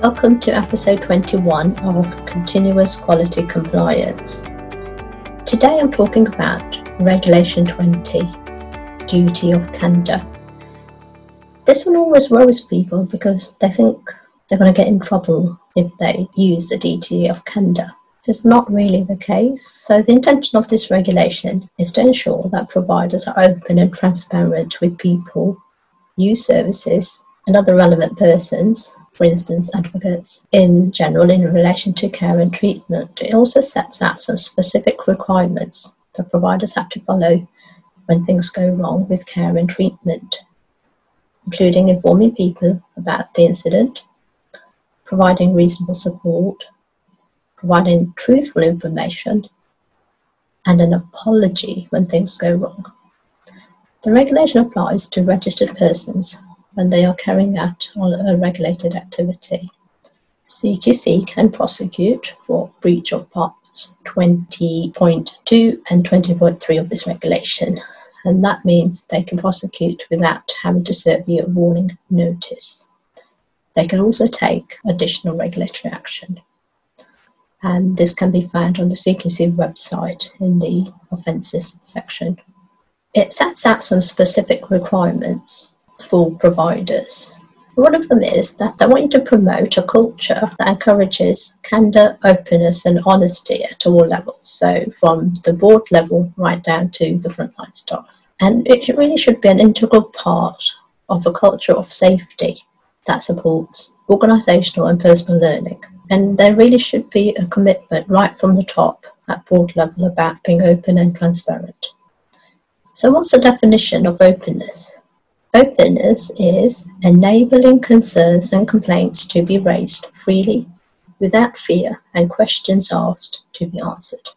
Welcome to episode 21 of Continuous Quality Compliance. Today I'm talking about Regulation 20 Duty of Candour. This one always worries people because they think they're going to get in trouble if they use the duty of candour. It's not really the case. So, the intention of this regulation is to ensure that providers are open and transparent with people, use services, and other relevant persons for instance, advocates in general in relation to care and treatment. It also sets out some specific requirements that providers have to follow when things go wrong with care and treatment, including informing people about the incident, providing reasonable support, providing truthful information, and an apology when things go wrong. The regulation applies to registered persons when they are carrying out a regulated activity. CQC can prosecute for breach of parts 20.2 and 20.3 of this regulation, and that means they can prosecute without having to serve you a warning notice. They can also take additional regulatory action, and this can be found on the CQC website in the offences section. It sets out some specific requirements for providers. One of them is that they want you to promote a culture that encourages candour, openness, and honesty at all levels. So, from the board level right down to the frontline staff. And it really should be an integral part of a culture of safety that supports organisational and personal learning. And there really should be a commitment right from the top at board level about being open and transparent. So, what's the definition of openness? Openness is enabling concerns and complaints to be raised freely, without fear, and questions asked to be answered.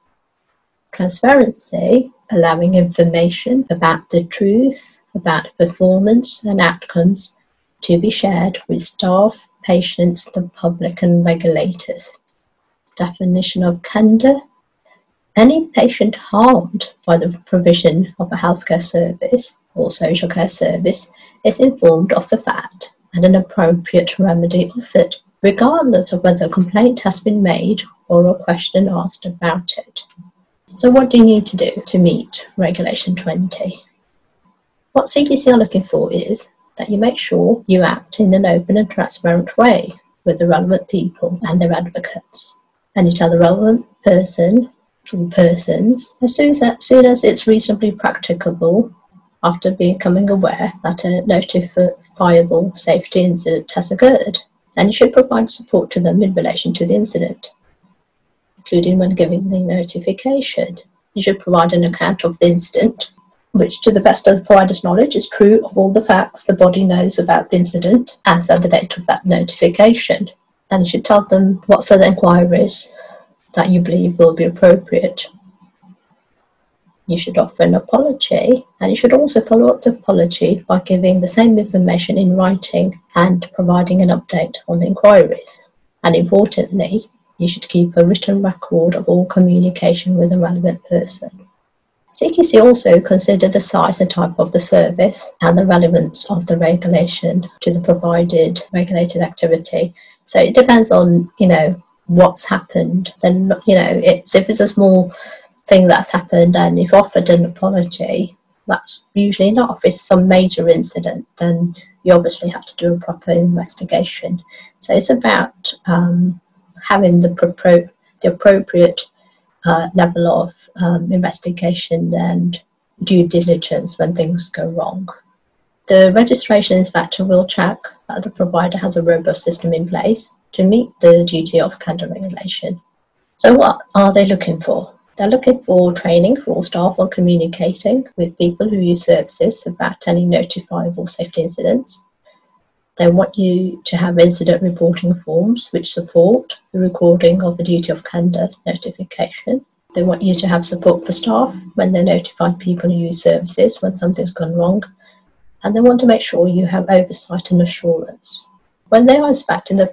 Transparency, allowing information about the truth, about performance and outcomes to be shared with staff, patients, the public, and regulators. Definition of candour any patient harmed by the provision of a healthcare service or social care service is informed of the fact and an appropriate remedy offered, regardless of whether a complaint has been made or a question asked about it. So, what do you need to do to meet Regulation 20? What CQC are looking for is that you make sure you act in an open and transparent way with the relevant people and their advocates, and you tell the relevant person or persons as soon as, as soon as it's reasonably practicable after becoming aware that a notifiable safety incident has occurred. Then you should provide support to them in relation to the incident, including when giving the notification. You should provide an account of the incident, which, to the best of the provider's knowledge, is true of all the facts the body knows about the incident as at the date of that notification. And you should tell them what further inquiries that you believe will be appropriate. You should offer an apology, and you should also follow up the apology by giving the same information in writing and providing an update on the inquiries. And importantly, you should keep a written record of all communication with the relevant person. CQC also consider the size and type of the service and the relevance of the regulation to the provided regulated activity. So it depends on, you know, what's happened, then you know it's if it's a small thing that's happened and you've offered an apology, that's usually enough. If it's some major incident, then you obviously have to do a proper investigation. So it's about um, having the, the appropriate uh, level of um, investigation and due diligence when things go wrong. The registration inspector will check that the provider has a robust system in place to meet the duty of candour regulation. So, what are they looking for? They're looking for training for all staff on communicating with people who use services about any notifiable safety incidents. They want you to have incident reporting forms which support the recording of a duty of candour notification. They want you to have support for staff when they notify people who use services when something's gone wrong. And they want to make sure you have oversight and assurance. When they are inspecting, the,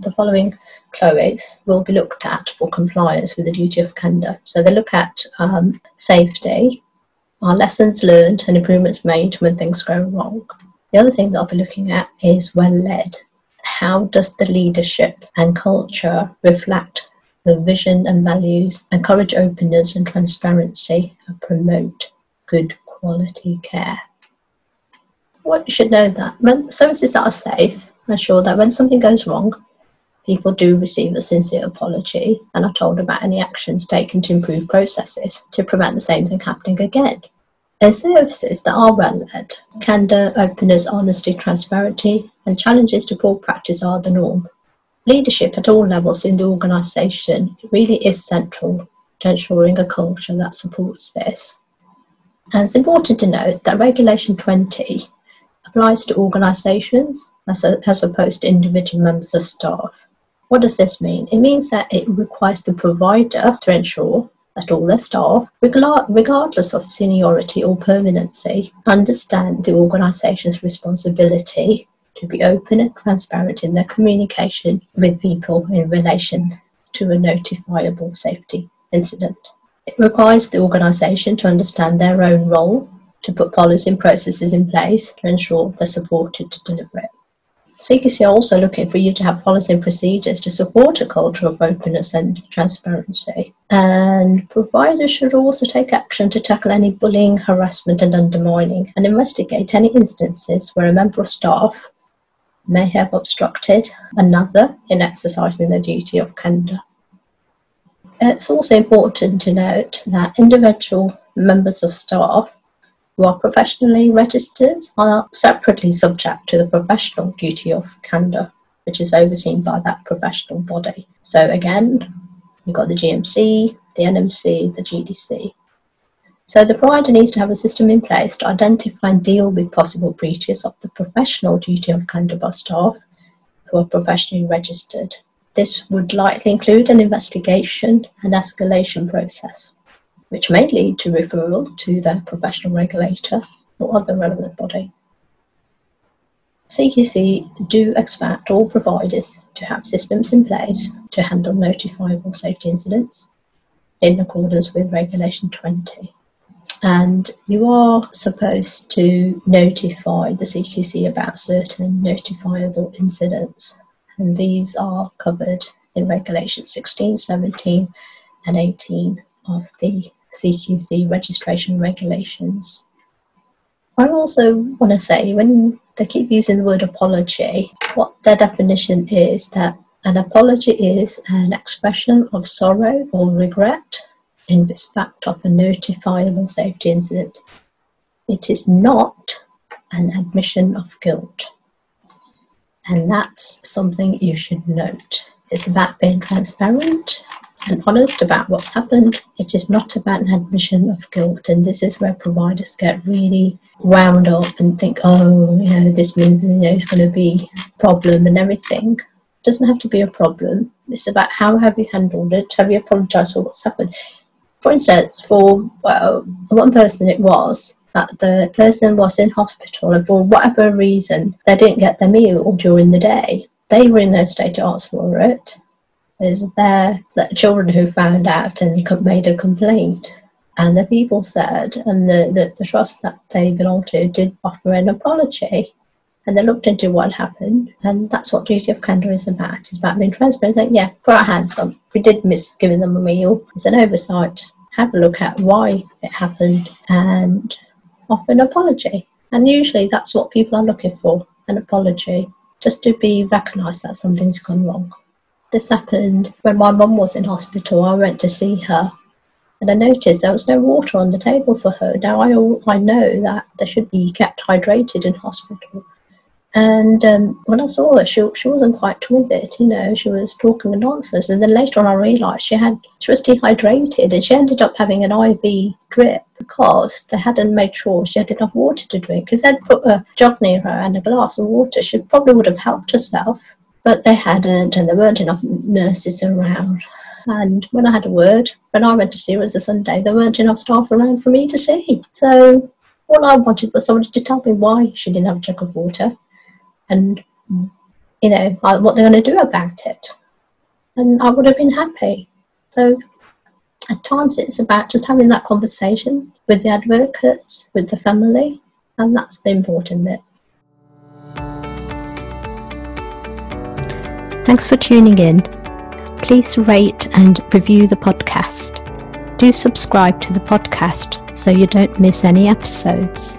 the following KLOEs will be looked at for compliance with the duty of candour. So they look at um, safety, our lessons learned and improvements made when things go wrong. The other thing they'll be looking at is well led. how does the leadership and culture reflect the vision and values, encourage openness and transparency, and promote good quality care. What you should know that when services are safe, ensure that when something goes wrong, people do receive a sincere apology and are told about any actions taken to improve processes to prevent the same thing happening again. In services that are well led, candour, openness, honesty, transparency, and challenges to poor practice are the norm. Leadership at all levels in the organisation really is central to ensuring a culture that supports this. And it's important to note that Regulation 20 applies to organisations as, as opposed to individual members of staff. What does this mean? It means that it requires the provider to ensure that all their staff, regardless of seniority or permanency, understand the organisation's responsibility to be open and transparent in their communication with people in relation to a notifiable safety incident. It requires the organisation to understand their own role, to put policy and processes in place to ensure they're supported to deliver it. CQC are also looking for you to have policy and procedures to support a culture of openness and transparency. And providers should also take action to tackle any bullying, harassment, and undermining, and investigate any instances where a member of staff may have obstructed another in exercising their duty of candour. It's also important to note that individual members of staff who are professionally registered are separately subject to the professional duty of candour, which is overseen by that professional body. So again, you've got the GMC, the NMC, the GDC. So the provider needs to have a system in place to identify and deal with possible breaches of the professional duty of candour by staff who are professionally registered. This would likely include an investigation and escalation process which may lead to referral to the professional regulator or other relevant body. CQC do expect all providers to have systems in place to handle notifiable safety incidents in accordance with Regulation 20. And you are supposed to notify the CQC about certain notifiable incidents, and these are covered in Regulation 16, 17, and 18 of the CQC registration regulations. I also want to say when they keep using the word apology, what their definition is that an apology is an expression of sorrow or regret in respect of a notifiable safety incident. It is not an admission of guilt. And that's something you should note. It's about being transparent and honest about what's happened. It is not about an admission of guilt, and this is where providers get really wound up and think, oh, you know, this means you know it's going to be a problem and everything. It doesn't have to be a problem. It's about how have you handled it? Have you apologised for what's happened? For instance, for well, one person it was that the person was in hospital and for whatever reason they didn't get their meal during the day. They were in no state to ask for it is there that children who found out and made a complaint. And the people said, and the, the, the trust that they belong to did offer an apology. And they looked into what happened, and that's what duty of candour is about. It's about being transparent, saying, yeah, put our hands up. We did miss giving them a meal. It's an oversight. Have a look at why it happened and offer an apology. And usually that's what people are looking for, an apology, just to be recognised that something's gone wrong. This happened when my mum was in hospital. I went to see her and I noticed there was no water on the table for her. Now I, I know that they should be kept hydrated in hospital. And um, when I saw her, she, she wasn't quite with it, you know, she was talking nonsense. And then later on, I realised she had she was dehydrated and she ended up having an IV drip because they hadn't made sure she had enough water to drink. If they'd put a jug near her and a glass of water, she probably would have helped herself but they hadn't, and there weren't enough nurses around. And when I had a word, when I went to see her as a Sunday, there weren't enough staff around for me to see. So all I wanted was somebody to tell me why she didn't have a jug of water and, you know, what they're going to do about it. And I would have been happy. So at times it's about just having that conversation with the advocates, with the family, and that's the important bit. Thanks for tuning in. Please rate and review the podcast. Do subscribe to the podcast so you don't miss any episodes.